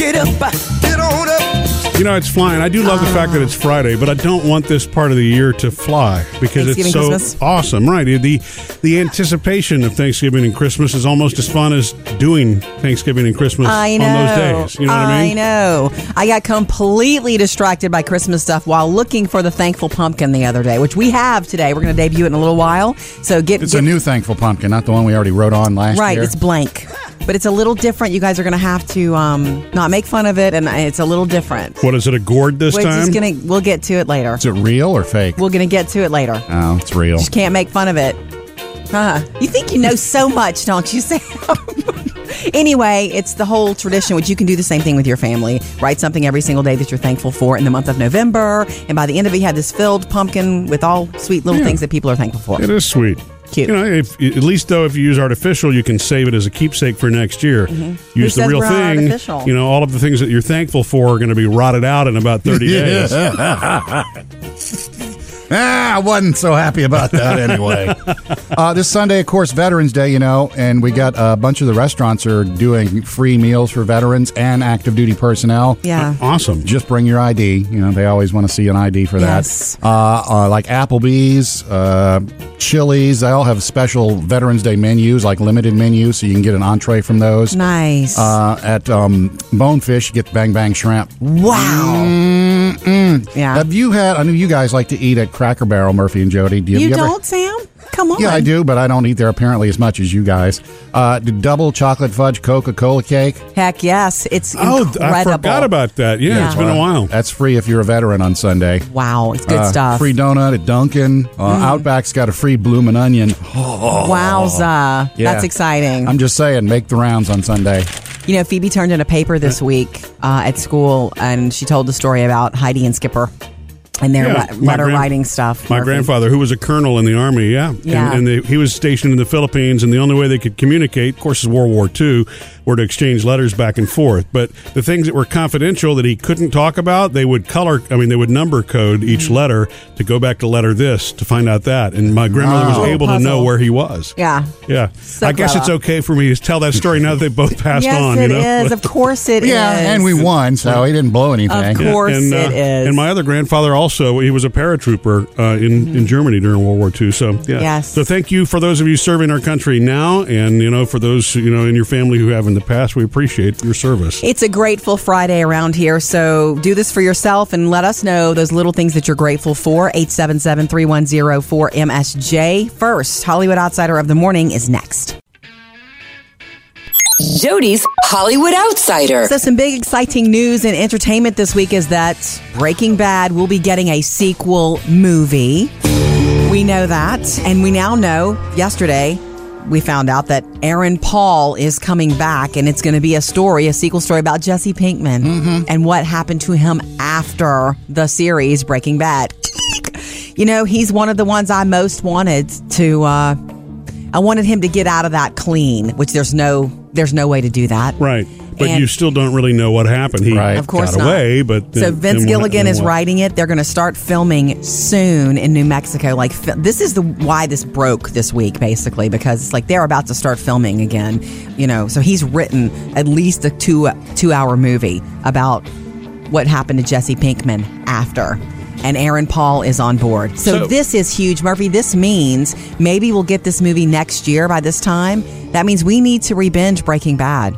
Get up, get on up. You know, it's flying. I do love the ah. fact that it's Friday, but I don't want this part of the year to fly because it's so Christmas? awesome. Right. The the anticipation of Thanksgiving and Christmas is almost as fun as doing Thanksgiving and Christmas I know. on those days. You know what I mean? know. I got completely distracted by Christmas stuff while looking for the thankful pumpkin the other day, which we have today. We're going to debut it in a little while. So get It's get- a new thankful pumpkin, not the one we already wrote on last right. year. Right, it's blank, but it's a little different. You guys are going to have to um, not make fun of it, and it's a little different. What is it? A gourd this We're time? just gonna. We'll get to it later. Is it real or fake? We're gonna get to it later. oh, it's real. Just can't make fun of it. Huh. You think you know so much, don't you, Sam? anyway, it's the whole tradition, which you can do the same thing with your family. Write something every single day that you're thankful for in the month of November. And by the end of it, you have this filled pumpkin with all sweet little Yeah. things that people are thankful for. It is sweet. Cute. You know, if, at least though, if you use artificial, you can save it as a keepsake for next year. Use Mm-hmm. Who the real thing. artificial? You know, all of the things that you're thankful for are going to be rotted out in about 30 days. Ah, I wasn't so happy about that anyway. uh, this Sunday, of course, Veterans Day, you know, and we got a bunch of the restaurants are doing free meals for veterans and active duty personnel. Yeah. Awesome. Just bring your ID. You know, they always want to see an ID for Yes. that. Uh, uh, like Applebee's, uh, Chili's, they all have special Veterans Day menus, like limited menus, so you can get an entree from those. Nice. Uh, at um, Bonefish, you get the Bang Bang Shrimp. wow. Yeah. Have you had? I know you guys like to eat at Cracker Barrel, Murphy and Jody. Do you you, ever- don't, Sam? Come on. Yeah, I do, but I don't eat there apparently as much as you guys. Uh, double chocolate fudge Coca Cola cake. Heck yes. It's Oh, incredible. I forgot about that. Yeah, Yeah. it's been a while. That's free if you're a veteran on Sunday. Wow. It's good Uh, stuff. Mm. Free donut at Dunkin'. Uh, Outback's got a free bloomin' onion. Wowza. Yeah. That's exciting. I'm just saying, make the rounds on Sunday. You know, Phoebe turned in a paper this week uh, at school, and she told the story about Heidi and Skipper and their Yeah, letter gran- writing stuff. My Murphy. grandfather, who was a colonel in the army, yeah, Yeah. and, and they, he was stationed in the Philippines, and the only way they could communicate, of course, is World War II, were to exchange letters back and forth. But the things that were confidential that he couldn't talk about, they would color. I mean, they would number code each Mm-hmm. letter to go back to letter this to find out that. And my grandmother Wow. was able to know where he was. Yeah. Yeah, So I guess clever. it's okay for me to tell that story now that they both passed yes, on. it you know, is. Of course it is. Yeah, and we won, so he didn't blow anything. Of course and, uh, it is. And my other grandfather also, he was a paratrooper uh, in in Germany during World War II. So yeah. Mm-hmm. Yes. So thank you for those of you serving our country now, and you know for those you know in your family who have in the past, we appreciate your service. It's a grateful Friday around here, so do this for yourself and let us know those little things that you're grateful for. 877 310 4MSJ. First, Hollywood Outsider of the Morning is next. Jody's Hollywood Outsider. So, some big exciting news in entertainment this week is that Breaking Bad will be getting a sequel movie. We know that. And we now know yesterday we found out that Aaron Paul is coming back and it's going to be a story, a sequel story about Jesse Pinkman and what happened to him after the series Breaking Bad. You know, he's one of the ones I most wanted to uh I wanted him to get out of that clean, which there's no there's no way to do that. Right. But And- you still don't really know what happened. He Right. Of course got not. away, but So then- Vince then Gilligan then is what? writing it. They're going to start filming soon in New Mexico. Like this is the why this broke this week, basically, because it's like they're about to start filming again. You know, so he's written at least a two two hour movie about what happened to Jesse Pinkman after. And Aaron Paul is on board. So, So- this is huge, Murphy. This means maybe we'll get this movie next year by this time. That means we need to re-binge Breaking Bad.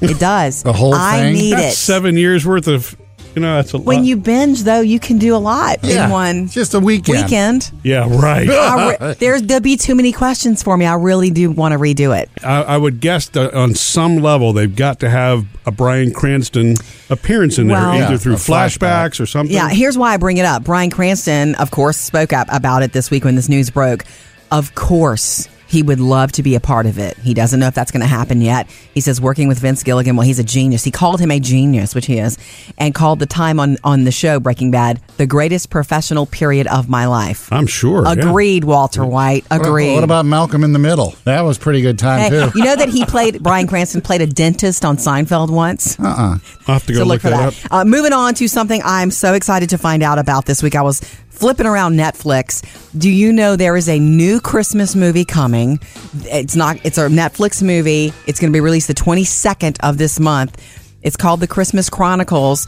It does. The whole I thing? need That's it. seven years worth of. You know, that's a When lot. you binge, though, you can do a lot in one just a weekend. weekend. yeah, right. I re- there's there'll be too many questions for me. I really do want to redo it. I, I would guess that on some level they've got to have a Bryan Cranston appearance in there, Well- either Yeah, through a flashback. flashbacks or something. Yeah, here's why I bring it up. Bryan Cranston, of course, spoke up about it this week when this news broke. Of course, he would love to be a part of it. He doesn't know if that's going to happen yet. He says working with Vince Gilligan, well, he's a genius. He called him a genius, which he is, and called the time on on the show Breaking Bad the greatest professional period of my life. I'm sure. yeah. Agreed, Walter White. Agreed. What about Malcolm in the Middle? That was pretty good time Hey, too. you know that he played Bryan Cranston played a dentist on Seinfeld once. Uh-uh. I'll have to go so look, look for that, that. up. Uh, moving on to something I'm so excited to find out about this week. I was flipping around Netflix. Do you know there is a new Christmas movie coming? It's not. It's a Netflix movie. It's going to be released the 22nd of this month. It's called The Christmas Chronicles,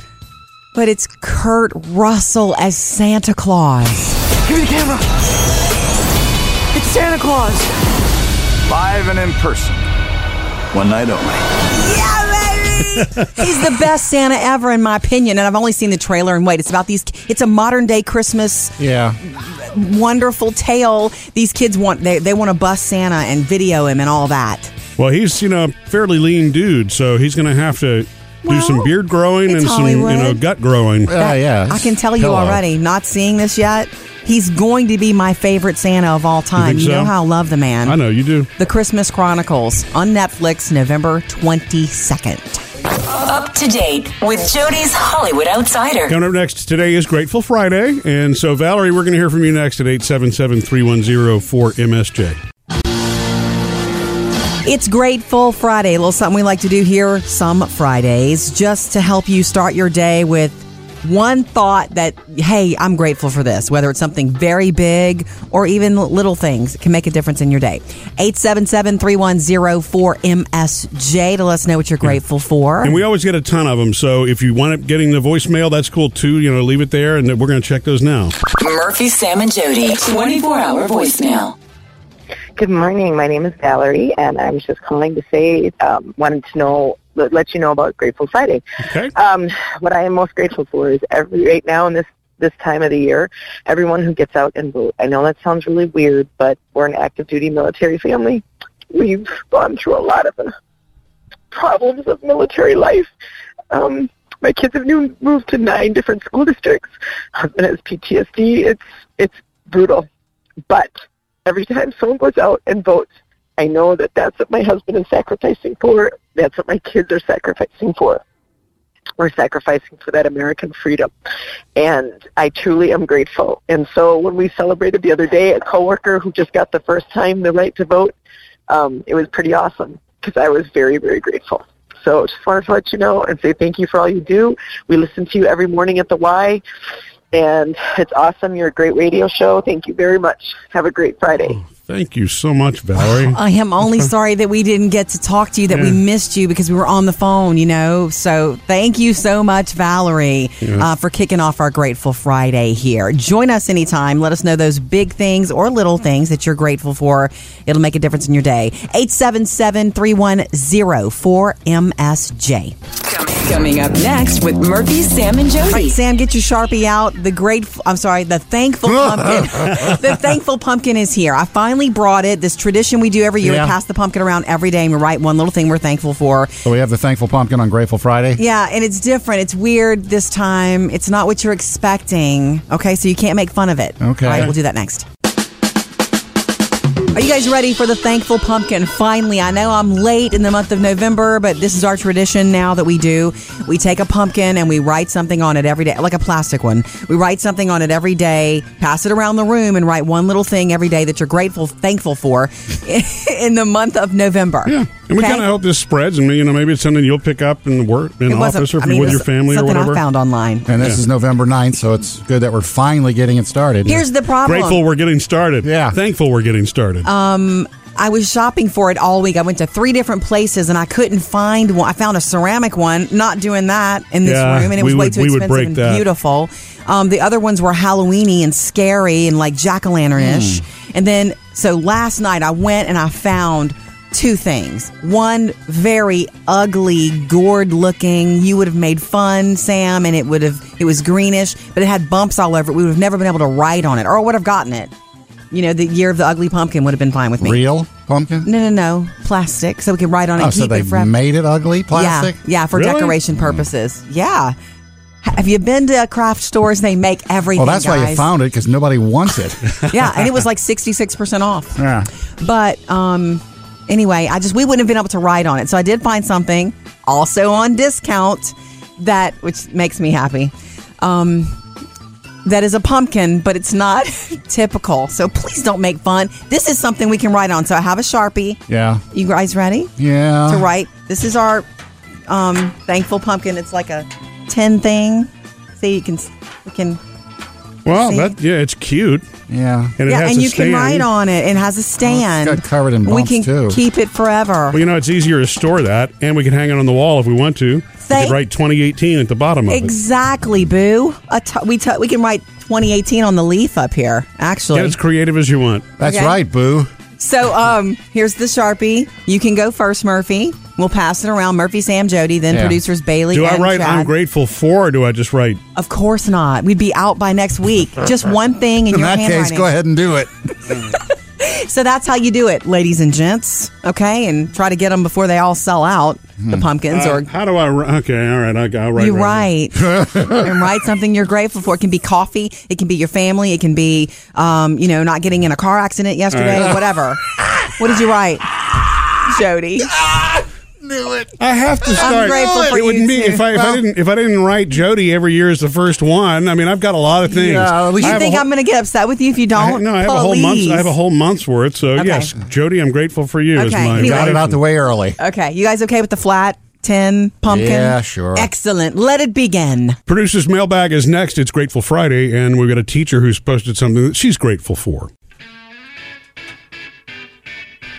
but it's Kurt Russell as Santa Claus. Give me the camera. It's Santa Claus. Live and in person. One night only. Yeah, baby! He's the best Santa ever, in my opinion. And I've only seen the trailer. And wait, it's about these. It's a modern day Christmas Yeah. wonderful tale. These kids want they they want to bust Santa and video him and all that. Well, he's you know a fairly lean dude, so he's going to have to do Well, some beard growing it's and some you know gut growing. Uh, yeah. I can tell you Hello. already. Not seeing this yet, he's going to be my favorite Santa of all time. think You, know so? how I love the man. I know you do. The Christmas Chronicles on Netflix, November twenty second. Up to date with Jody's Hollywood Outsider. Coming up next today is Grateful Friday, and so Valerie, we're going to hear from you next at 877-310-4MSJ. It's Grateful Friday, a little something we like to do here some Fridays, just to help you start your day with one thought that, hey, I'm grateful for this, whether it's something very big or even little things can make a difference in your day. 877 310 4MSJ to let us know what you're grateful for. And we always get a ton of them, so if you wind up getting the voicemail, that's cool too. You know, leave it there, and we're going to check those now. Murphy, Sam, and Jody. 24 hour voicemail. Good morning. My name is Valerie, and I was just calling to say, um, wanted to know, let let you know about Grateful Friday. Okay. Um, what I am most grateful for is every right now in this this time of the year, everyone who gets out and vote. I know that sounds really weird, but we're an active duty military family. We've gone through a lot of the problems of military life. Um, my kids have new, moved to nine different school districts. Husband has PTSD. It's it's brutal, but every time someone goes out and votes, I know that that's what my husband is sacrificing for. That's what my kids are sacrificing for. We're sacrificing for that American freedom. And I truly am grateful. And so when we celebrated the other day, a coworker who just got the first time the right to vote, um, it was pretty awesome because I was very, very grateful. So just wanted to let you know and say thank you for all you do. We listen to you every morning at the Y, and it's awesome. You're a great radio show. Thank you very much. Have a great Friday. Thank you so much, Valerie. I am only sorry that we didn't get to talk to you, that we missed you because we were on the phone, you know. So thank you so much, Valerie, uh, for kicking off our Grateful Friday here. Join us anytime. Let us know those big things or little things that you're grateful for. It'll make a difference in your day. 877 310 4MSJ. Coming up next with Murphy, Sam, and All right, Jody. Sam, get your Sharpie out. The grateful, I'm sorry, the thankful pumpkin. the thankful pumpkin is here. I finally brought it. This tradition we do every year. Yeah. We pass the pumpkin around every day and we write one little thing we're thankful for. So we have the thankful pumpkin on Grateful Friday. Yeah, and it's different. It's weird this time. It's not what you're expecting. Okay, so you can't make fun of it. Okay. All right, we'll do that next. Are you guys ready for the thankful pumpkin? Finally, I know I'm late in the month of November, but this is our tradition now that we do. We take a pumpkin and we write something on it every day, like a plastic one. We write something on it every day, pass it around the room, and write one little thing every day that you're grateful, thankful for in the month of November. Yeah, and we Okay? kind of hope this spreads, and you know maybe it's something you'll pick up in work in It office or I mean, with your family or whatever. I found online. And this Yeah. is November 9th, so it's good that we're finally getting it started. Here's the problem. Grateful we're getting started. Yeah. thankful we're getting started. I was shopping for it all week. I went to three different places and I couldn't find one. I found a ceramic one. Not doing that in this Yeah, room, and it was way would- too expensive and that. beautiful. Um, the other ones were Halloweeny and scary and like jack o' lantern ish. Hmm. And then so last night I went and I found two things. One very ugly, gourd looking. You would have made fun, Sam, and it would have it was greenish, but it had bumps all over it. We would have never been able to write on it, or I would have gotten it. You know, the year of the ugly pumpkin would have been fine with me. Real pumpkin? No, no, no. Plastic, so we can write on it Oh, and so keep they it forever. made it ugly plastic? Yeah, yeah, for Really? decoration purposes. Yeah. Have you been to craft stores? They make everything. Well, that's why you guys. found it because nobody wants it. Yeah, and it was like sixty six percent off. yeah. But um, anyway, I just we wouldn't have been able to write on it, so I did find something also on discount that which makes me happy. Um, that is a pumpkin, but it's not typical. So please don't make fun. This is something we can write on. So I have a sharpie. Yeah. You guys ready? Yeah. to write. This is our um, thankful pumpkin. It's like a tin thing. See, you can we can. Well, See? that yeah, it's cute, Yeah. and it yeah, has and a you stand. can write on it. It has a stand. got covered in we can too. keep it forever. Well, you know, it's easier to store that, and we can hang it on the wall if we want to. We Thank- could write 2018 at the bottom of it. Exactly, boo. A t- we t- we can write 2018 on the leaf up here. Actually, Get as creative as you want. That's Okay. right, Boo. So, um, here's the sharpie. You can go first, Murphy. We'll pass it around. Murphy, Sam, Jody, then Yeah. producers Bailey. Do I and write Chad. "I'm grateful for," or do I just write? Of course not. We'd be out by next week. Just one thing in, In your that case, handwriting. go ahead and do it. So that's how you do it, ladies and gents. Okay, and try to get them before they all sell out. The pumpkins, Uh, or how do I? ri- Okay, all right, I, I'll write. you right write and write something you're grateful for. It can be coffee. It can be your family. It can be, um, you know, not getting in a car accident yesterday. Or whatever. what did you write, Jody? I have to start. grateful for it would you, be if I if I didn't if I didn't write Jody every year as the first one. I mean, I've got a lot of things. Yeah, at least I You think whole- I'm going to get upset with you if you don't? no, I have a whole month. I have a whole month's worth. So Okay. yes, Jody, I'm grateful for you. as Okay, my anyway. Got it out the way early. Okay, you guys okay with the flat tin pumpkin? Yeah, sure. Excellent. Let it begin. Producer's mailbag is next. It's Grateful Friday, and we've got a teacher who's posted something that she's grateful for.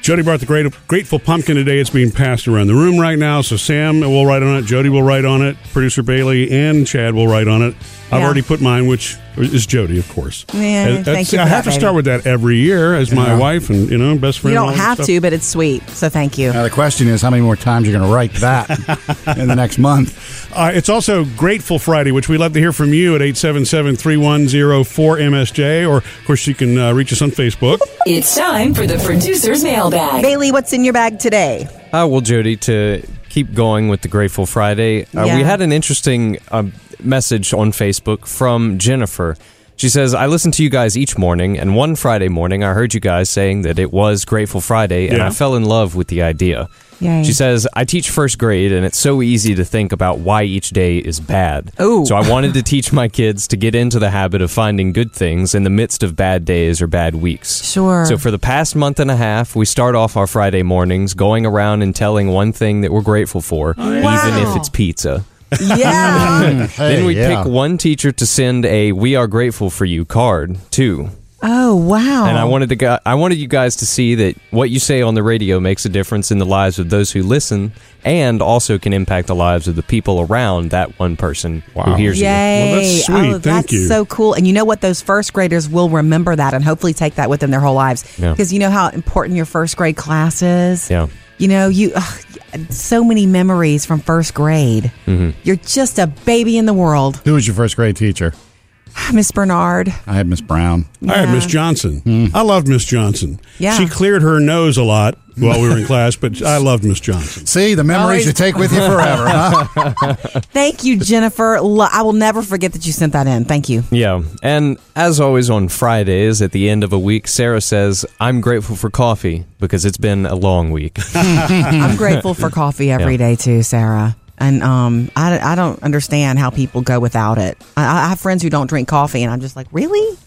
Jody brought the great, grateful pumpkin today. It's being passed around the room right now. So Sam will write on it. Jody will write on it. Producer Bailey and Chad will write on it. I've Yeah. already put mine, which is Jody, of course. Yeah, thank that's- you for I that, have to baby. start with that every year as my Yeah. wife and you know best friend. You don't have to, but it's sweet. So thank you. Now, the question is how many more times you're going to write that in the next month? Uh, it's also Grateful Friday, which we love to hear from you at 877-310-4MSJ, or of course you can uh, reach us on Facebook. It's time for the producer's mailbag. Bailey, what's in your bag today? Uh, well, Jody, to keep going with the Grateful Friday, uh, Yeah. we had an interesting uh, message on Facebook from Jennifer. She says, I listen to you guys each morning, and one Friday morning I heard you guys saying that it was Grateful Friday, and Yeah. I fell in love with the idea. Yay. She says, I teach first grade, and it's so easy to think about why each day is bad. Ooh. So I wanted to teach my kids to get into the habit of finding good things in the midst of bad days or bad weeks. Sure. So for the past month and a half, we start off our Friday mornings going around and telling one thing that we're grateful for, oh, even if it's pizza. Yeah. Hey, then we yeah. pick one teacher to send a "We are grateful for you" card too. oh wow. And I wanted to gu- I wanted you guys to see that what you say on the radio makes a difference in the lives of those who listen, and also can impact the lives of the people around that one person who hears you. Yay! Well, that's oh, sweet. Oh, Thank that's you. so cool. And you know what? Those first graders will remember that and hopefully take that with them their whole lives. Yeah. Because you know how important your first grade class is. Yeah. You know, you ugh, so many memories from first grade. Mm-hmm. You're just a baby in the world, Who was your first grade teacher? Miss Bernard. I had Miss Brown. I had Yeah. Miss Johnson. I loved Miss Johnson. Yeah. She cleared her nose a lot while we were in class, but I loved Miss Johnson. See, the memories Always- you take with you forever, huh? Thank you, Jennifer. I will never forget that you sent that in. Thank you. Yeah, and as always on Fridays at the end of a week, Sarah says, "I'm grateful for coffee because it's been a long week." I'm grateful for coffee every day Yeah. too, Sarah. And um, I, I don't understand how people go without it. I, I have friends who don't drink coffee, and I'm just like, really?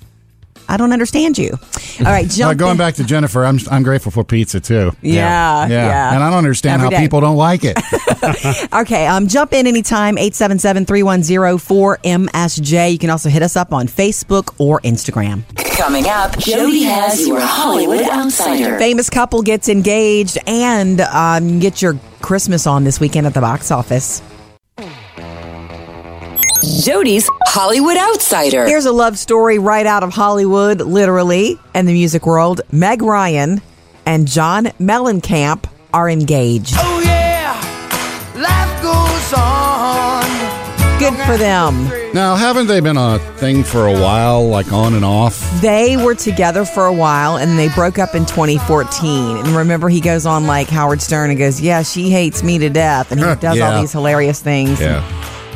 I don't understand you. All right, jump. going back to Jennifer, I'm I'm grateful for pizza too. Yeah, yeah. And I don't understand Every how day. people don't like it. Okay, um, jump in anytime, 877-310-4MSJ. You can also hit us up on Facebook or Instagram. Coming up, Jody has your Hollywood Outsider. Famous couple gets engaged and um, get your Christmas on this weekend at the box office. Jody's Hollywood Outsider. Here's a love story right out of Hollywood, literally, and the music world. Meg Ryan and John Mellencamp are engaged. Oh yeah, life goes on. Good for them. now, haven't they been a thing for a while, like on and off? They were together for a while and they broke up in 2014. And remember, he goes on like Howard Stern and goes, Yeah, she hates me to death. And he does Yeah. all these hilarious things.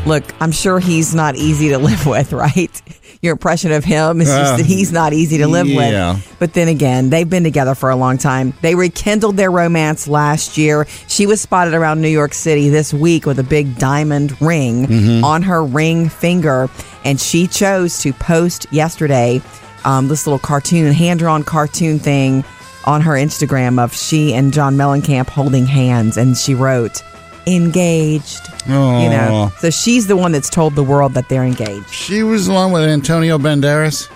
Look, I'm sure he's not easy to live with, right? Your impression of him is just Uh, that he's not easy to live yeah. with. But then again, they've been together for a long time. They rekindled their romance last year. She was spotted around New York City this week with a big diamond ring Mm-hmm. on her ring finger. And she chose to post yesterday um, this little cartoon, hand drawn cartoon thing on her Instagram of she and John Mellencamp holding hands. And she wrote, engaged. You know, so she's the one that's told the world that they're engaged. She was the one with Antonio Banderas.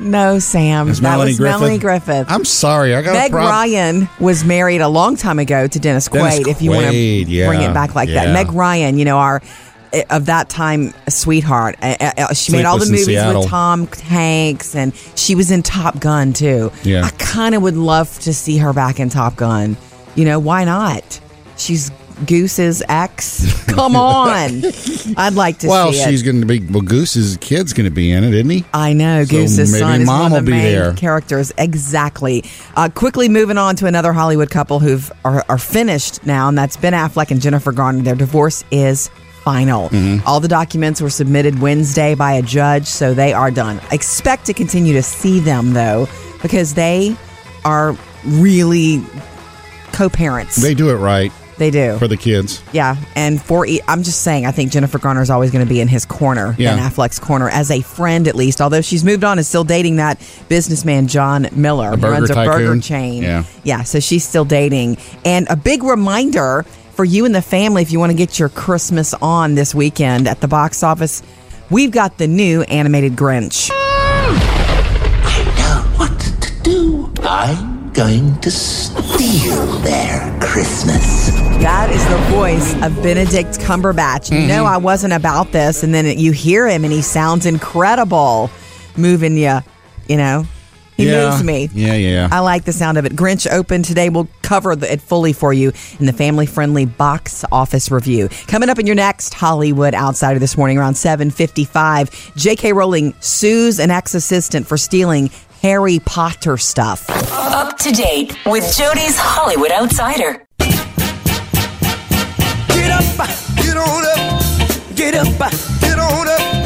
No, Sam, that Melanie was Griffith. Melanie Griffith. I'm sorry. I got Meg. Ryan was married a long time ago to Dennis Dennis Quaid. if you want to yeah, bring it back like that. Meg Ryan, you know our eh, of that time sweetheart. Uh, uh, she made all the movies with Tom Hanks, and she was in Top Gun too. Yeah. I kind of would love to see her back in Top Gun. You know why not? She's Goose's ex. Come on, I'd like to Well, see it. Well, she's going to be. Well, Goose's kid's going to be in it, isn't he? I know So Goose's son is Mom one will of the be main there. characters. Exactly. Uh, quickly moving on to another Hollywood couple who've are, are finished now, and that's Ben Affleck and Jennifer Garner. Their divorce is final. Mm-hmm. All the documents were submitted Wednesday by a judge, so they are done. Expect to continue to see them though, because they are really co-parents. They do it right They do. for the kids. Yeah, and for I'm just saying, I think Jennifer Garner is always going to be in his corner, Yeah. Ben Affleck's corner, as a friend at least. Although she's moved on, is still dating that businessman John Miller, who runs a burger chain. Yeah. yeah. So she's still dating, and a big reminder for you and the family if you want to get your Christmas on this weekend at the box office. We've got the new animated Grinch. know what to do. I'm going to steal their Christmas. That is the voice of Benedict Cumberbatch. You Mm-hmm. know, I wasn't about this, and then you hear him, and he sounds incredible, moving you. You know, he Yeah. moves me. Yeah, yeah. I like the sound of it. Grinch open today. We'll cover it fully for you in the family-friendly box office review. Coming up in your next Hollywood Outsider this morning around 7:55. J.K. Rowling sues an ex-assistant for stealing Harry Potter stuff. Up to date with Jody's Hollywood Outsider. Get up, get on up, get up, get on up.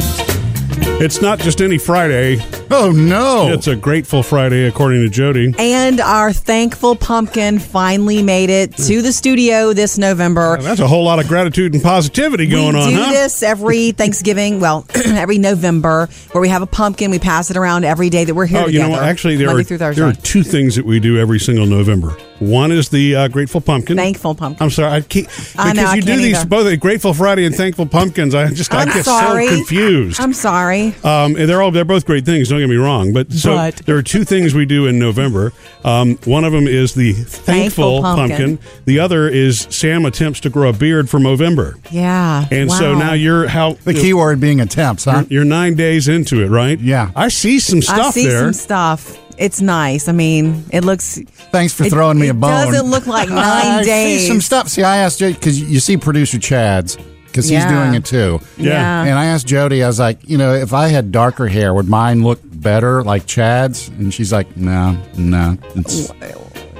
It's not just any Friday. Oh no! It's a grateful Friday, according to Jody. And our thankful pumpkin finally made it to the studio this November. That's a whole lot of gratitude and positivity going we on, We do huh? this every Thanksgiving, well, every November, where we have a pumpkin. We pass it around every day that we're here Oh, you know what? Actually, there Monday are there are two things that we do every single November. One is the uh, Grateful Pumpkin. Thankful pumpkin. I'm sorry, I keep because I know, you do can't these either. both a Grateful Friday and Thankful Pumpkins. I just I I'm get sorry. so confused. I'm sorry. Um, and they're all they're both great things. Don't get me wrong, but so But- there are two things we do in November. Um, one of them is the thankful, Thankful pumpkin. pumpkin. The other is Sam attempts to grow a beard for Movember. Yeah. And so Wow. now you're how the key word being attempts, huh? You're, you're nine days into it, right? Yeah. I see some stuff I see there. some stuff. It's nice. I mean, it looks. Thanks for It- throwing me a bone. doesn't look like nine I days. See some stuff. See, I asked you because you see producer Chad's because he's Yeah. doing it too. Yeah. And I asked Jody, I was like, you know, if I had darker hair, would mine look better like Chad's? And she's like, no, no. It's,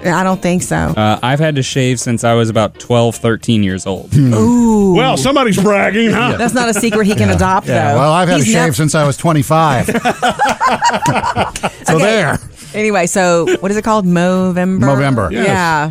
I don't think so. Uh, I've had to shave since I was about 12, 13 years old. Ooh. well, somebody's bragging, huh? That's not a secret he can adopt, yeah. though. Well, I've had He's a shave nev- since I was 25. so Okay. there. Anyway, so what is it called? Movember. Movember. Yes.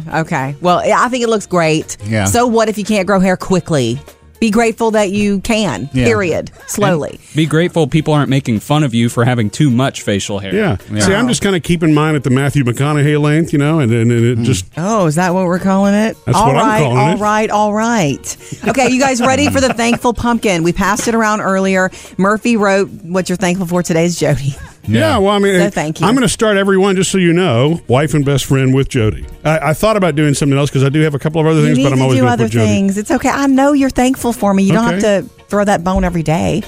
Yeah. Okay. Well, I think it looks great. Yeah. So what if you can't grow hair quickly? Be grateful that you can. Yeah. Period. Slowly. Be grateful people aren't making fun of you for having too much facial hair. Yeah. See, I'm just kind of keeping mine at the Matthew McConaughey length, you know, and, and, and it hmm. just Oh, is that what we're calling it? That's All what I'm right, calling all it. right, all right. Okay, you guys ready for the thankful pumpkin? We passed it around earlier. Murphy wrote what you're thankful for today is Jody. Yeah, well, I mean, So thank you. I'm going to start everyone just so you know. Wife and best friend with Jody. I, I thought about doing something else because I do have a couple of other things, but I'm always do going to other put Jody. things. It's okay. I know you're thankful for me. You don't have to throw that bone every day.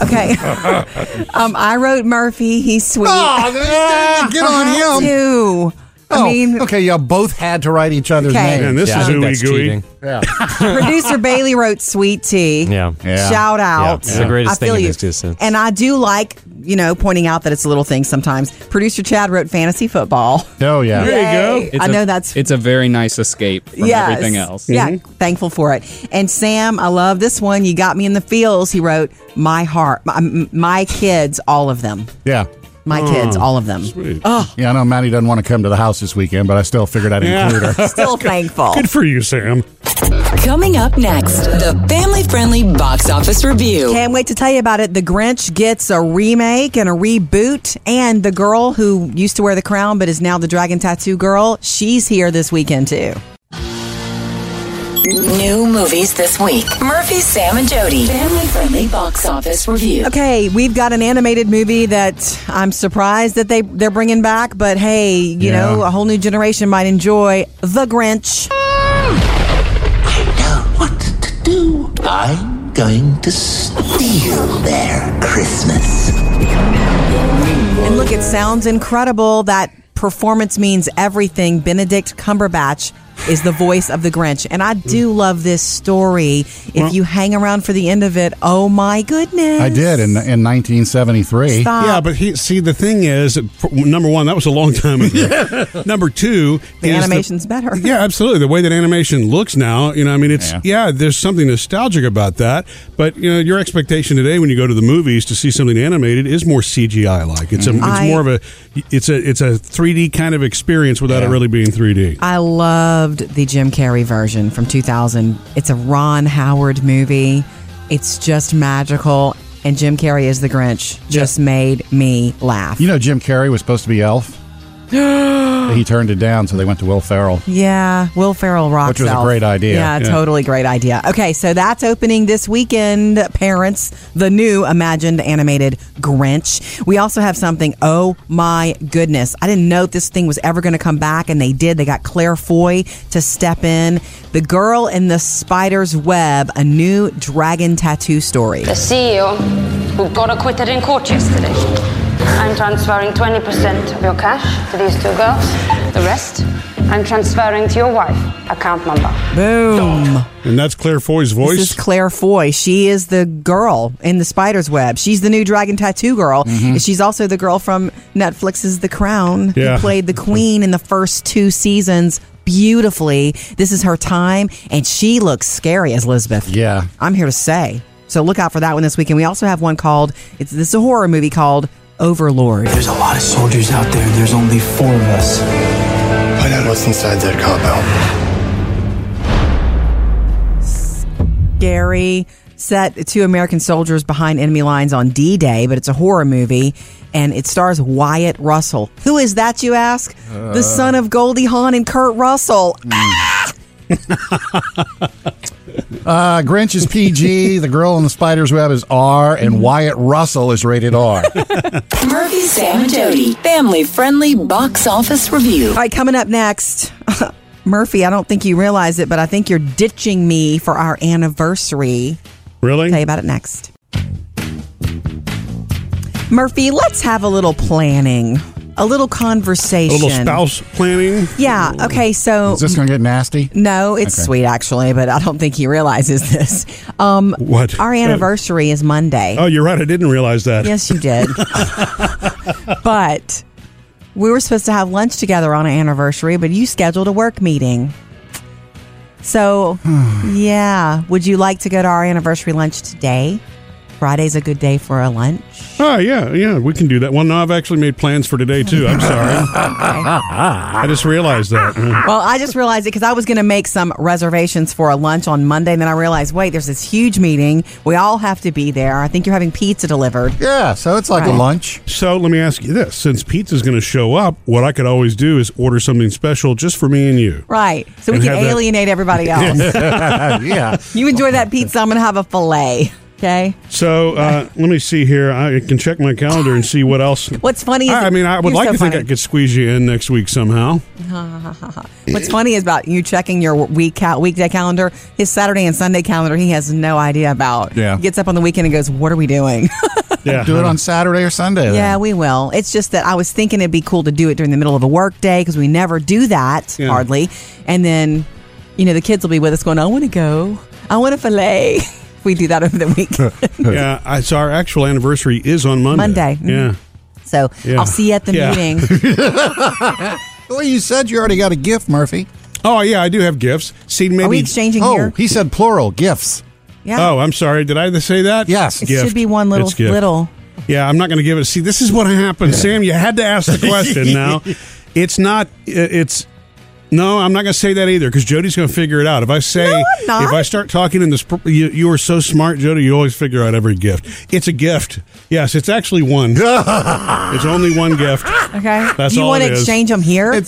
Okay. um, I wrote Murphy. He's sweet. Oh, get on had him. to. I Oh, mean, okay, y'all both had to write each other's Okay. names. And this Yeah, is think ooey that's gooey. cheating. Yeah. producer Bailey wrote Sweet Tea. Yeah. Yeah. Shout out. it's the greatest I feel thing in you. existence. And I do like, you know, pointing out that it's a little thing sometimes. Producer Chad wrote fantasy football. Oh, yeah. There you Yay. go. I a- know that's It's a very nice escape from Yes. everything else. Yeah, mm-hmm. thankful for it. And Sam, I love this one. You got me in the feels. He wrote, "My heart, my, my kids, all of them. Yeah. My kids, oh, all of them. Sweet. Yeah, I know Maddie doesn't want to come to the house this weekend, but I still figured I'd Yeah. include her. Still thankful." Good for you, Sam. Coming up next, the family friendly box office review. Can't wait to tell you about it. The Grinch gets a remake and a reboot, and the girl who used to wear the crown but is now the dragon tattoo girl, she's here this weekend too. New movies this week. Murphy, Sam, and Jody. Family friendly box office review. Okay, we've got an animated movie that I'm surprised that they they're bringing back, but hey, you Yeah. know, a whole new generation might enjoy The Grinch. I'm going to steal their Christmas. And look, it sounds incredible. That performance means everything. Benedict Cumberbatch is the voice of the Grinch. And I do mm. love this story. If Well- you hang around for the end of it, oh my goodness. I did in in 1973. Stop. Yeah, but he see the thing is, number one, that was a long time ago. number two, The is animation's better. Yeah, absolutely. The way that animation looks now, you know, I mean, it's Yeah. yeah. there's something nostalgic about that. But you know, your expectation today when you go to the movies to see something animated is more CGI like. It's a, mm-hmm. it's I- more of a, it's a, it's a 3D kind of experience without it really being 3D. I loved the Jim Carrey version from 2000. It's a Ron Howard movie. It's just magical. And Jim Carrey is the Grinch. Just made me laugh. You know, Jim Carrey was supposed to be Elf. he turned it down, so they went to Will Ferrell. Yeah, Will Ferrell rocks. Which was a great idea. Yeah, Yeah. totally great idea. Okay, so that's opening this weekend, parents. The new imagined animated Grinch. We also have something. Oh my goodness! I didn't know this thing was ever going to come back, and they did. They got Claire Foy to step in. The Girl in the Spider's Web, a new dragon tattoo story. The CEO who got acquitted in court yesterday. I'm transferring 20% of your cash to these two girls. The rest, I'm transferring to your wife, account number. Boom. And that's Claire Foy's voice. This is Claire Foy. She is the girl in the spider's web. She's the new dragon tattoo girl. Mm-hmm. She's also the girl from Netflix's The Crown, Yeah. who played the queen in the first two seasons beautifully. This is her time, and she looks scary as Elizabeth. Yeah. I'm here to say. So look out for that one this weekend. We also have one called it's this is a horror movie called Overlord. There's a lot of soldiers out there, there's only four of us. Find out what's inside that compound. scary set two American soldiers behind enemy lines on D Day, but it's a horror movie and it stars Wyatt Russell. Who is that, you ask? the uh. son of Goldie Hawn and Kurt Russell. Hmm. Uh, Grinch is PG. the Girl in the Spider's Web is R, and Wyatt Russell is rated R. Murphy, Sam, and Jody. Family friendly box office review. All right, coming up next. Murphy, I don't think you realize it, but I think you're ditching me for our anniversary. really? Tell you about it next. Murphy, let's have a little planning, a little A conversation. little spouse planning. Yeah. Okay. So Is this going to get nasty? No, it's Okay. sweet actually, but I don't think he realizes this. Um, What? Our anniversary is Monday. Oh, you're right. I didn't realize that. Yes, you did. but we were supposed to have lunch together on our anniversary, but you scheduled a work meeting. So, yeah. Would you like to go to our anniversary lunch today? Friday's a good day for a lunch. Oh, yeah, yeah, we can do that. Well, no, I've actually made plans for today, too. I'm sorry. I just realized that. Well, I just realized it because I was going to make some reservations for a lunch on Monday, and then I realized, wait, there's this huge meeting. We all have to be there. I think you're having pizza delivered. Yeah, so it's like a lunch. So let me ask you this: since pizza's going to show up, what I could always do is order something special just for me and you. Right. So we can have that- alienate everybody else. yeah. you enjoy that pizza, I'm going to have a filet. Okay. So uh, let me see here. I can check my calendar and see what else. What's funny is I, I mean, I would like so to think. I could squeeze you in next week somehow. What's funny is about you checking your week cal- weekday calendar. His Saturday and Sunday calendar, he has no idea about. Yeah. He gets up on the weekend and goes, "What are we doing?" Yeah, Do it on Saturday or Sunday. then. yeah, we will. It's just that I was thinking it'd be cool to do it during the middle of a work day because we never do that Yeah. hardly. And then, you know, the kids will be with us going, "I want to go. I want a fillet." If we do that over the week. yeah. I, so our actual anniversary is on Monday. Monday. Mhm. Yeah. so Yeah. I'll see you at the Yeah. meeting. Well, you said you already got a gift, Murphy. Oh yeah, I do have gifts. See, maybe. Are we exchanging oh, here? he said plural gifts. Yeah. Oh, I'm sorry. Did I say that? Yes. it gift. should be one little gift. little. Yeah, I'm not going to give it. See, this is what happened, Sam. You had to ask the question. Now, it's not. It's No, I'm not going to say that either because Jody's going to figure it out. If I say, I'm if I start talking in this, pr- you, you are so smart, Jody. You always figure out every gift. It's a gift. Yes, it's actually one. it's only one gift. Okay. That's do you all want to exchange them here?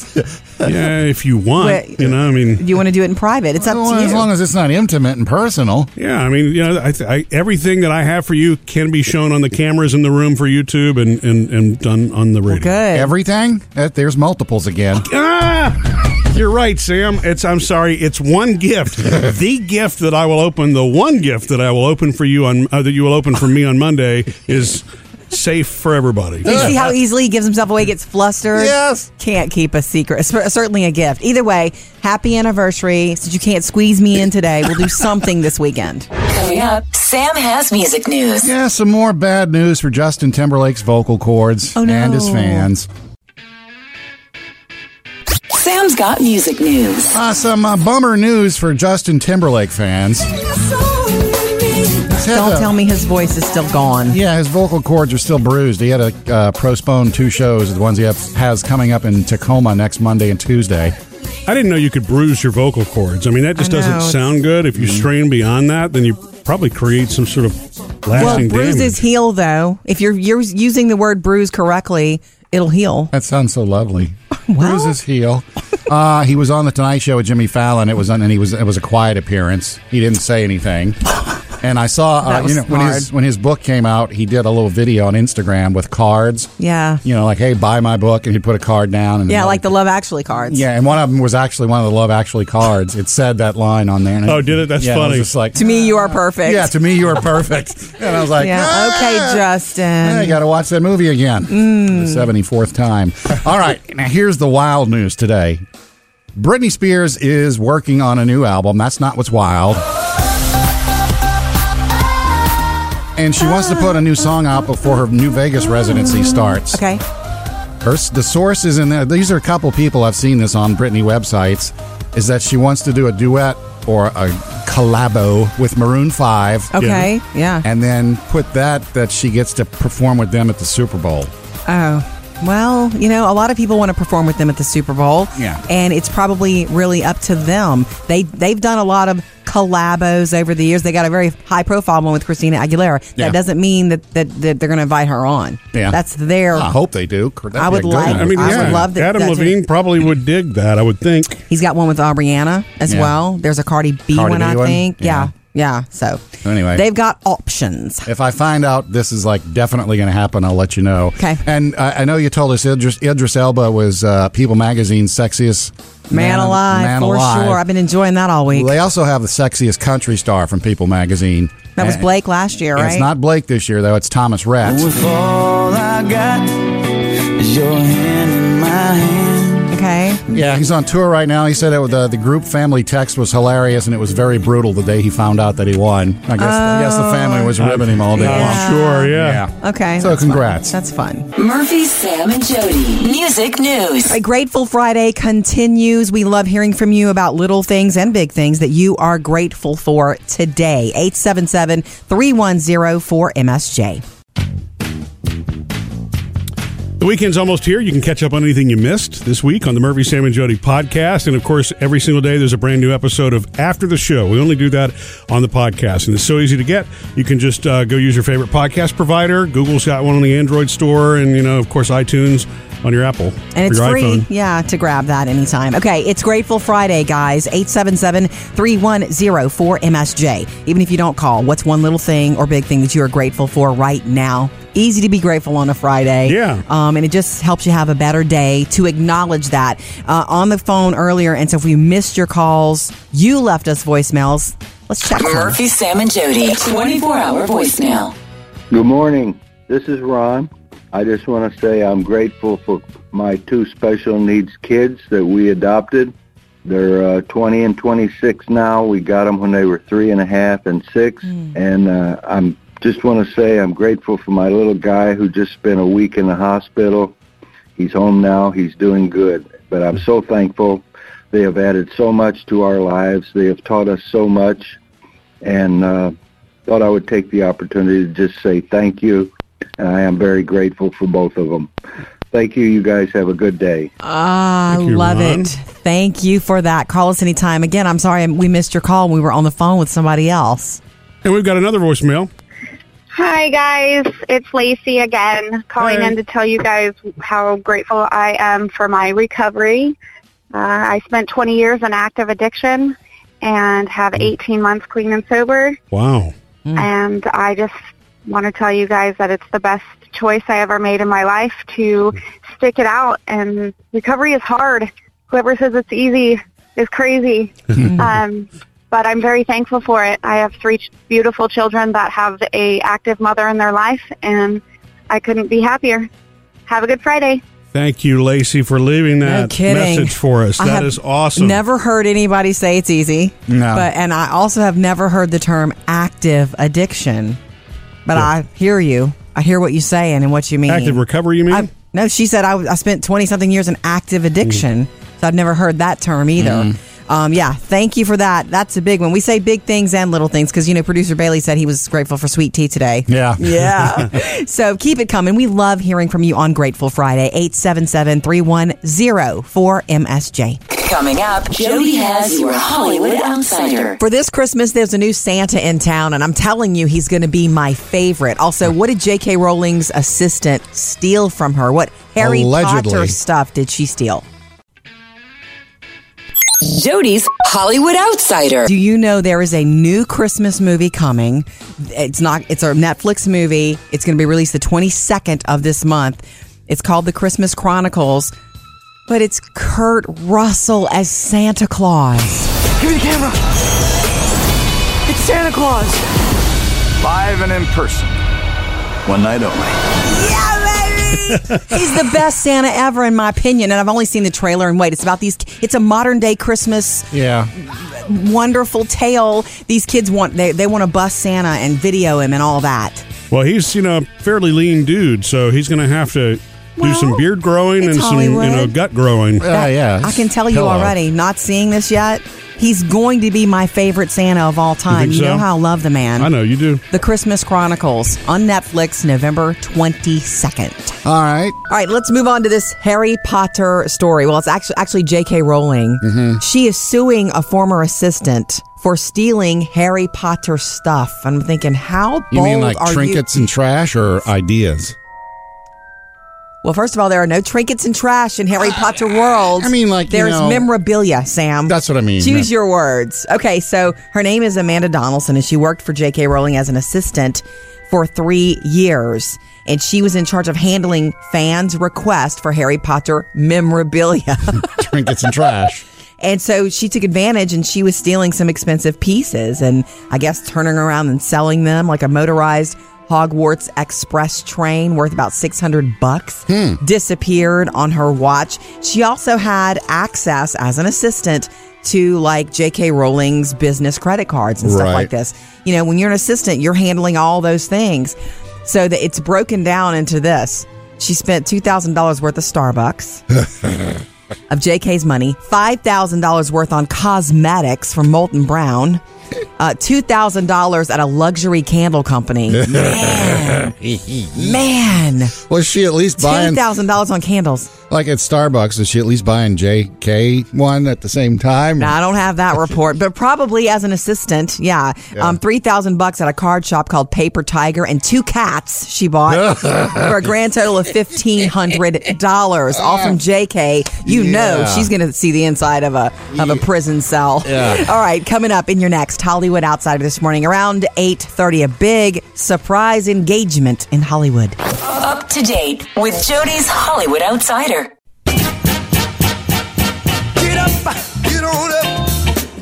Yeah, if you want, Wait. you know, I mean, do you want to do it in private? It's up Well, to you. as long as it's not intimate and personal. yeah, I mean, you know, I, I, everything that I have for you can be shown on the cameras in the room for YouTube and and, and done on the radio. Good. Everything? That, there's multiples again. Ah, you're right, Sam. It's I'm sorry. It's one gift. the gift that I will open, the one gift that I will open for you on uh, that you will open for me on Monday is safe for everybody. You see how easily he gives himself away, gets flustered? Yes. Can't keep a secret. Cer- Certainly a gift. Either way, happy anniversary. Since you can't squeeze me in today, we'll do something this weekend. Coming up, Sam has music news. Yeah, some more bad news for Justin Timberlake's vocal cords Oh, no. and his fans. Sam's got music news. Uh, some uh, bummer news for Justin Timberlake fans. Don't tell me his voice is still gone. Yeah, his vocal cords are still bruised. He had to uh, postpone two shows, the ones he have, has coming up in Tacoma next Monday and Tuesday. I didn't know you could bruise your vocal cords. I mean, that just know, doesn't sound good. If you strain beyond that, then you probably create some sort of lasting Well, lasting bruises damage. heal, though. If you're, you're using the word bruise correctly, it'll heal. That sounds so lovely. Bruises heal. Uh, he was on the Tonight Show with Jimmy Fallon. It was on, and he was it was a quiet appearance. He didn't say anything. And I saw uh, you know when his when his book came out, he did a little video on Instagram with cards. Yeah. You know, like hey, buy my book, and he'd put a card down. And Yeah, like the Love Actually cards. yeah, and one of them was actually one of the Love Actually cards. It said that line on there. And Oh, did it? That's yeah, was funny. just like To me, you are perfect. yeah, to me you are perfect. and I was like, yeah. "Ah." Okay, Justin. Yeah, you got to watch that movie again. Mm. The 74th time. All right. Now, here's the wild news today Britney Spears is working on a new album. That's not what's wild. And she wants to put a new song out before her New Vegas residency starts. Okay. Her, the source is in there. These are a couple people I've seen this on Britney websites. Is that she wants to do a duet or a collabo with Maroon Five. Okay. Yeah. And then put that that she gets to perform with them at the Super Bowl. Oh. Well, you know, a lot of people want to perform with them at the Super Bowl. Yeah. And it's probably really up to them. They they've done a lot of collabos over the years. They got a very high profile one with Christina Aguilera. That Yeah. doesn't mean that, that, that they're going to invite her on. Yeah. That's their I hope they do. That'd I would a like- I mean, I yeah, would love that- Adam that- Levine probably would dig that. I would think. He's got one with Aubriana as Yeah. well. There's a Cardi B Cardi one, B I one? think. Yeah. Yeah. Yeah. So Anyway. they've got options. If I find out this is like definitely going to happen, I'll let you know. Okay. And I I know you told us Idris, Idris Elba was uh, People Magazine's sexiest Man, alive, man for alive. sure. I've been enjoying that all week. Well, they also have the sexiest country star from People Magazine. that was Blake last year, and right? It's not Blake this year though. It's Thomas Rhett. Okay. Yeah, he's on tour right now. He said it, the the group family text was hilarious and it was very brutal the day he found out that he won. I guess I guess the family was oh. ribbing him all day Yeah. long. I'm sure, yeah. Okay. So that's fun. congrats. That's fun. Murphy, Sam, and Jody. Music news. A Grateful Friday continues. We love hearing from you about little things and big things that you are grateful for today. 877 310 4MSJ. The weekend's almost here. You can catch up on anything you missed this week on the Murphy, Sam, and Jody podcast. And of course, every single day there's a brand new episode of After the Show. We only do that on the podcast. And it's so easy to get. You can just uh, go use your favorite podcast provider. Google's got one on the Android store, and, you know, of course, iTunes on your Apple. And it's free, iPhone. yeah, to grab that anytime. Okay, it's Grateful Friday, guys. 877-310-4MSJ. Even if you don't call, what's one little thing or big thing that you are grateful for right now? Easy to be grateful on a Friday. Yeah. Um, and it just helps you have a better day to acknowledge that. Uh, on the phone earlier, and so if we missed your calls, you left us voicemails. Let's check some. Murphy, Sam, and Jody. 24 hour voicemail. Good morning. This is Ron. I just want to say I'm grateful for my two special needs kids that we adopted. They're uh, 20 and 26 now. We got them when they were three and a half and six. And uh, I'm just want to say I'm grateful for my little guy who just spent a week in the hospital. He's home now. He's doing good. But I'm so thankful. They have added so much to our lives. They have taught us so much. And uh, thought I would take the opportunity to just say thank you. And I am very grateful for both of them. Thank you. You guys have a good day. Ah, Thank love Ron. it. Thank you for that. Call us anytime. Again, I'm sorry we missed your call. We were on the phone with somebody else. And we've got another voicemail. Hi guys, it's Lacey again, calling Hey. in to tell you guys how grateful I am for my recovery. Uh, I spent 20 years in active addiction and have 18 months clean and sober, Wow. and I just want to tell you guys that it's the best choice I ever made in my life to stick it out. And recovery is hard. Whoever says it's easy is crazy. um, but I'm very thankful for it. I have three beautiful children that have a active mother in their life, and I couldn't be happier. Have a good Friday. Thank you, Lacey, for leaving that kidding. message for us. I That have is awesome. Never heard anybody say it's easy. No. But and I also have never heard the term active addiction. But I hear you. I hear what you're saying and what you mean. Active recovery, you mean? I, no, she said I, I spent 20 something years in active addiction. Mm. So I've never heard that term either. Mm. Um, yeah, thank you for that. That's a big one. We say big things and little things because, you know, producer Bailey said he was grateful for sweet tea today. Yeah. Yeah. so keep it coming. We love hearing from you on Grateful Friday, 877 310 4MSJ. Coming up, Jody has your Hollywood Outsider. For this Christmas, there's a new Santa in town, and I'm telling you, he's going to be my favorite. Also, what did J.K. Rowling's assistant steal from her? What Harry Allegedly. Potter stuff did she steal? Jody's Hollywood Outsider. Do you know there is a new Christmas movie coming? It's not. It's a Netflix movie. It's going to be released the 22nd of this month. It's called The Christmas Chronicles, but it's Kurt Russell as Santa Claus. Give me the camera. It's Santa Claus. Live and in person. One night only. Yeah, baby! He's the best Santa ever, in my opinion. And I've only seen the trailer. And wait, it's about these. It's a modern day Christmas Yeah. wonderful tale. These kids want they they want to bust Santa and video him and all that. well, he's you know a fairly lean dude, so he's going to have to do some beard growing it's and some you know gut growing. Yeah, yeah. I can tell you Hello. already. Not seeing this yet. He's going to be my favorite Santa of all time. think You, know how I love the man. I know you do. The Christmas Chronicles on Netflix, November twenty second. All right. All right, let's move on to this Harry Potter story. Well, it's actually actually J.K. Rowling. Mm-hmm. She is suing a former assistant for stealing Harry Potter stuff. I'm thinking, how bold You mean like are trinkets you? and trash or ideas? Well, first of all, there are no trinkets and trash in Harry Potter world. I mean, like, you there's know- memorabilia, Sam. That's what I mean. Choose your words. Okay, so her name is Amanda Donaldson, and she worked for J.K. Rowling as an assistant for three years. And she was in charge of handling fans' requests for Harry Potter memorabilia. trinkets and trash. And so she took advantage and she was stealing some expensive pieces and I guess turning around and selling them like a motorized Hogwarts Express train worth about 600 bucks hmm. disappeared on her watch. She also had access as an assistant to like JK Rowling's business credit cards and stuff Right. like this. You know, when you're an assistant, you're handling all those things. So that it's broken down into this. She spent $2,000 worth of Starbucks of JK's money, $5,000 worth on cosmetics from Molton Brown, uh, $2,000 at a luxury candle company. Man, man. Was she at least buying $2,000 on candles. like at Starbucks? Is she at least buying JK one at the same time? Now, I don't have that report, but probably as an assistant, yeah. Um, 3000 bucks at a card shop called Paper Tiger and two cats she bought for a grand total of $1,500. All from JK. You know she's going to see the inside of a, of a prison cell. Yeah. All right, coming up in your next Hollywood Outsider this morning around 8.30, a big surprise engagement in Hollywood. Up to date with Jody's Hollywood Outsider. Get up, get on up,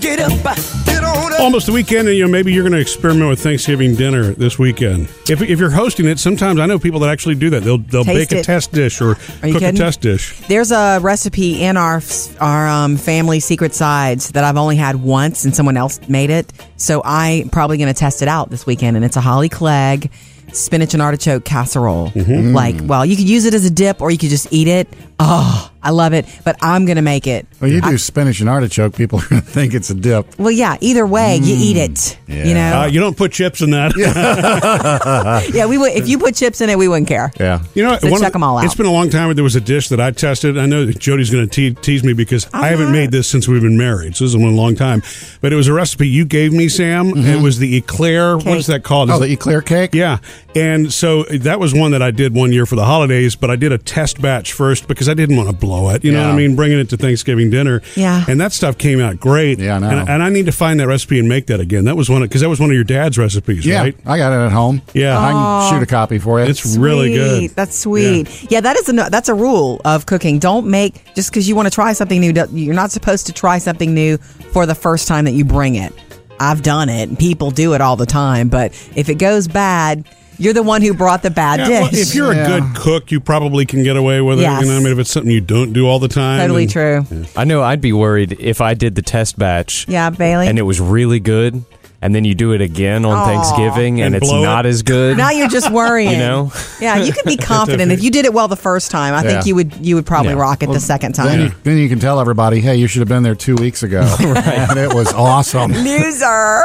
get up, get on up. Almost the weekend, and you know maybe you're going to experiment with Thanksgiving dinner this weekend. If, if you're hosting it, sometimes I know people that actually do that. They'll they'll Taste bake a it. test dish or you cook kidding? a test dish. There's a recipe in our our um, family secret sides that I've only had once, and someone else made it. So I'm probably going to test it out this weekend, and it's a Holly Clegg spinach and artichoke casserole. Mm-hmm. Like, well, you could use it as a dip, or you could just eat it. Oh, I love it, but I'm going to make it. Well, you do I- spinach and artichoke. People are going to think it's a dip. well, yeah, either way, you eat it. You know? Uh, you don't put chips in that. yeah, we would. If you put chips in it, we wouldn't care. Yeah. You know, So check of- 'em all out. It's been a long time. There was a dish that I tested. I know Jody's going to te- tease me because I haven't made this since we've been married. So this has been a long time. But it was a recipe you gave me, Sam. It was the eclair. What is that called? Oh, the eclair cake? Yeah. And so that was one that I did one year for the holidays, but I did a test batch first because I didn't want to blow it. You know Yeah. what I mean? Bringing it to Thanksgiving dinner. Yeah. And that stuff came out great. Yeah, I know. And, and I need to find that recipe and make that again. That was one of because that was one of your dad's recipes, Yeah, right? I got it at home. Yeah. I can shoot a copy for you. It's really good. That's sweet. Yeah. that is a that's a rule of cooking. Don't make just because you want to try something new. You're not supposed to try something new for the first time that you bring it. I've done it, people do it all the time. But if it goes bad, you're the one who brought the bad Yeah, dish. well, if you're a good cook, you probably can get away with it. Yes. You know, I mean, if it's something you don't do all the time, totally and- true. I know I'd be worried if I did the test batch Yeah, Bailey. and it was really good, and then you do it again on Aw. Thanksgiving and, And it's blow not it. as good. now you're just worrying. You know? Yeah, you can be confident if you did it well the first time. I think you would you would probably Yeah. rock it the second Then time. you, then you can tell everybody, hey, you should have been there two weeks ago. and it was awesome. Loser.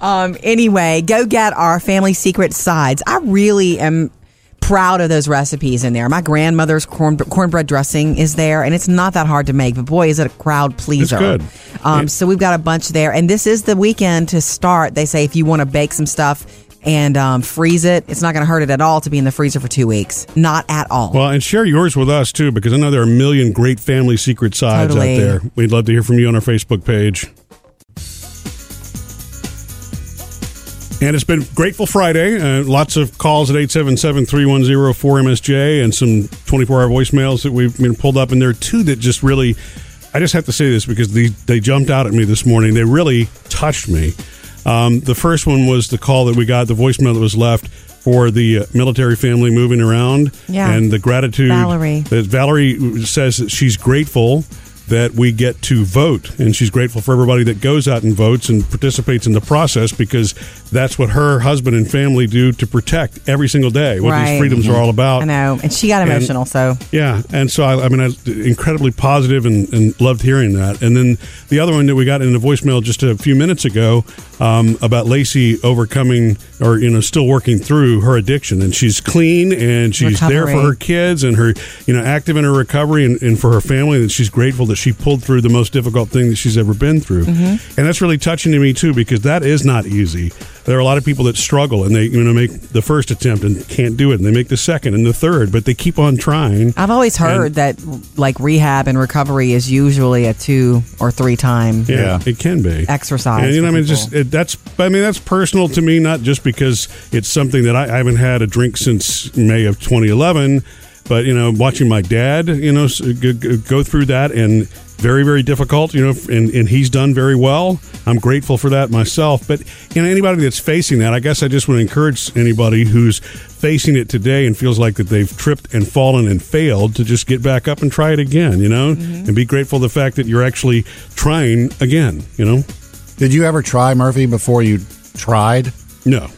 Um, anyway, go get our family secret sides. I really am proud of those recipes in there. My grandmother's corn, cornbread dressing is there, and it's not that hard to make. But boy, is it a crowd pleaser! good. Um, So we've got a bunch there, and this is the weekend to start. They say if you want to bake some stuff and um, freeze it, it's not going to hurt it at all to be in the freezer for two weeks. Not at all. Well, and share yours with us too, because I know there are a million great family secret sides Totally. out there. We'd love to hear from you on our Facebook page. And it's been Grateful Friday. Uh, lots of calls at 877-310-4MSJ and some 24-hour voicemails that we've been pulled up. And there are two that just really, I just have to say this because they, they jumped out at me this morning. They really touched me. Um, the first one was the call that we got, the voicemail that was left for the uh, military family moving around. Yeah. And the gratitude Valerie. that Valerie says that she's grateful that we get to vote, and she's grateful for everybody that goes out and votes and participates in the process because that's what her husband and family do to protect every single day. What Right. these freedoms are all mm-hmm. about. I know, and she got And- emotional. so Yeah, and so I, I mean, I incredibly positive and, and loved hearing that. And then the other one that we got in the voicemail just a few minutes ago um, about Lacey overcoming or you know still working through her addiction, and she's clean and she's there for her kids and her you know active in her recovery and, and for her family. And she's grateful that she pulled through the most difficult thing that she's ever been through, Mm-hmm. and that's really touching to me too because that is not easy. There are a lot of people that struggle and they you know make the first attempt and can't do it, and they make the second and the third, but they keep on trying. I've always heard that like rehab and recovery is usually a two or three time Yeah, it can be exercise. And you know, I mean, people. just it, that's. I mean, that's personal to me, not just because it's something that I, I haven't had a drink since May of 2011, but you know, watching my dad, you know, s- g- g- go through that and very, very difficult. You know, and and he's done very well. I'm grateful for that myself. But you know, anybody that's facing that, I guess I just want to encourage anybody who's facing it today and feels like that they've tripped and fallen and failed to just get back up and try it again. You know, mm-hmm. and be grateful the fact that you're actually trying again. You know. Did you ever try Murphy before you tried? No.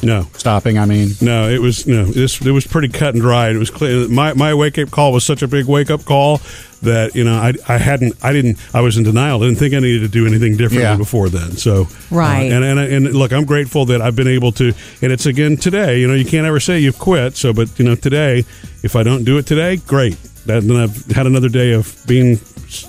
No. Stopping, I mean. No, it was no. This it was pretty cut and dried. It was clear. My my wake up call was such a big wake up call that you know I I hadn't I didn't I was in denial. I didn't think I needed to do anything differently Yeah. before then. So uh, Right. and and and look, I'm grateful that I've been able to. And it's again today. You know, you can't ever say you've quit. So, but you know, today, if I don't do it today, great. That, then I've had another day of being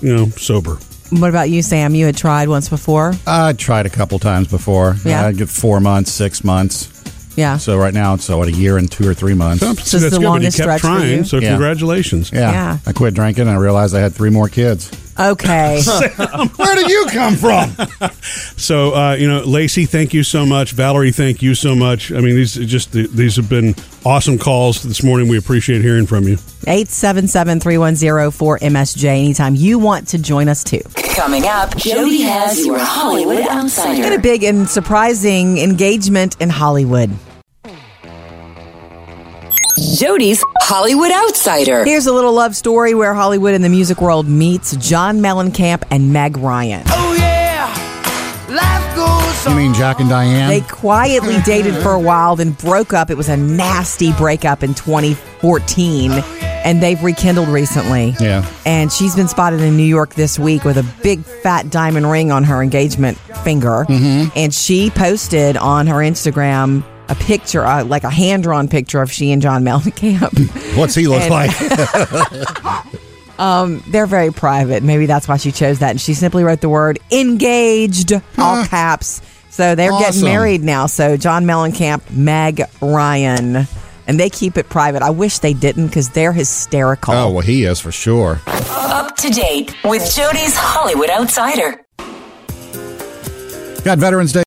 you know sober. What about you, Sam? You had tried once before. I tried a couple times before. Yeah. I'd get four months, six months. Yeah. So right now it's what a year and two or three months. So, this is the good, but you longest kept stretch for trying. you? So Yeah. congratulations. Yeah. Yeah. I quit drinking and I realized I had three more kids. Okay. Where did you come from? So uh, you know, Lacey, thank you so much. Valerie, thank you so much. I mean, these just these have been awesome calls this morning. We appreciate hearing from you. 877-310-4MSJ. Anytime you want to join us too. Coming up, Jody has your Hollywood Outsider. Got a big and surprising engagement in Hollywood. Jody's Hollywood Outsider. Here's a little love story where Hollywood and the music world meets John Mellencamp and Meg Ryan. Oh yeah, life goes You mean Jack and Diane? They quietly dated for a while, then broke up. It was a nasty breakup in 2014. and they've rekindled recently. Yeah. And she's been spotted in New York this week with a big fat diamond ring on her engagement finger. Mm-hmm. And she posted on her Instagram a picture, uh, like a hand drawn picture of she and John Mellencamp. What's he look And- like? Um, they're very private. Maybe that's why she chose that. And she simply wrote the word engaged, all caps. So they're getting married now. So John Mellencamp, Meg Ryan. And they keep it private. I wish they didn't because they're hysterical. oh, well, he is for sure. Up to date with Jody's Hollywood Outsider. Got Veterans Day.